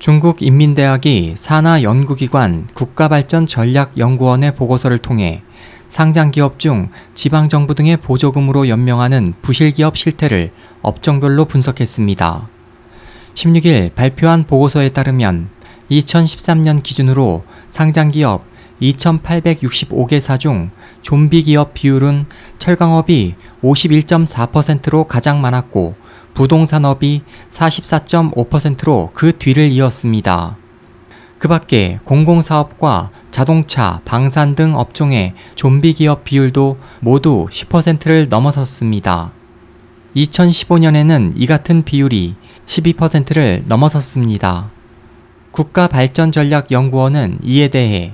중국 인민대학이 산하 연구기관 국가발전전략연구원의 보고서를 통해 상장기업 중 지방정부 등의 보조금으로 연명하는 부실기업 실태를 업종별로 분석했습니다. 16일 발표한 보고서에 따르면 2013년 기준으로 상장기업 2,865개사 중 좀비기업 비율은 철강업이 51.4%로 가장 많았고 부동산업이 44.5%로 그 뒤를 이었습니다. 그 밖에 공공사업과 자동차, 방산 등 업종의 좀비 기업 비율도 모두 10%를 넘어섰습니다. 2015년에는 이 같은 비율이 12%를 넘어섰습니다. 국가발전전략연구원은 이에 대해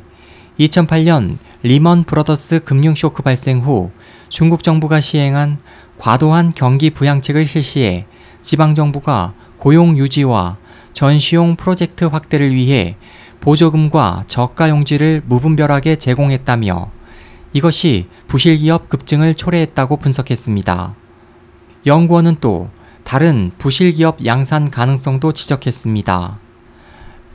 2008년 리먼 브러더스 금융쇼크 발생 후 중국 정부가 시행한 과도한 경기 부양책을 실시해 지방정부가 고용 유지와 전시용 프로젝트 확대를 위해 보조금과 저가 용지를 무분별하게 제공했다며 이것이 부실기업 급증을 초래했다고 분석했습니다. 연구원은 또 다른 부실기업 양산 가능성도 지적했습니다.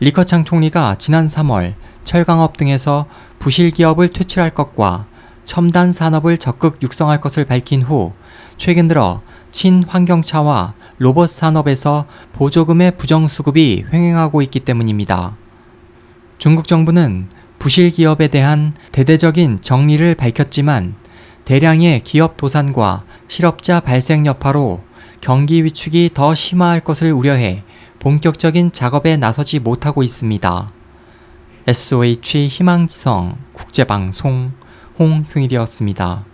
리커창 총리가 지난 3월 철강업 등에서 부실기업을 퇴출할 것과 첨단 산업을 적극 육성할 것을 밝힌 후 최근 들어 친환경차와 로봇 산업에서 보조금의 부정수급이 횡행하고 있기 때문입니다. 중국 정부는 부실 기업에 대한 대대적인 정리를 밝혔지만 대량의 기업 도산과 실업자 발생 여파로 경기 위축이 더 심화할 것을 우려해 본격적인 작업에 나서지 못하고 있습니다. SOH 희망지성 국제방송 홍승일이었습니다.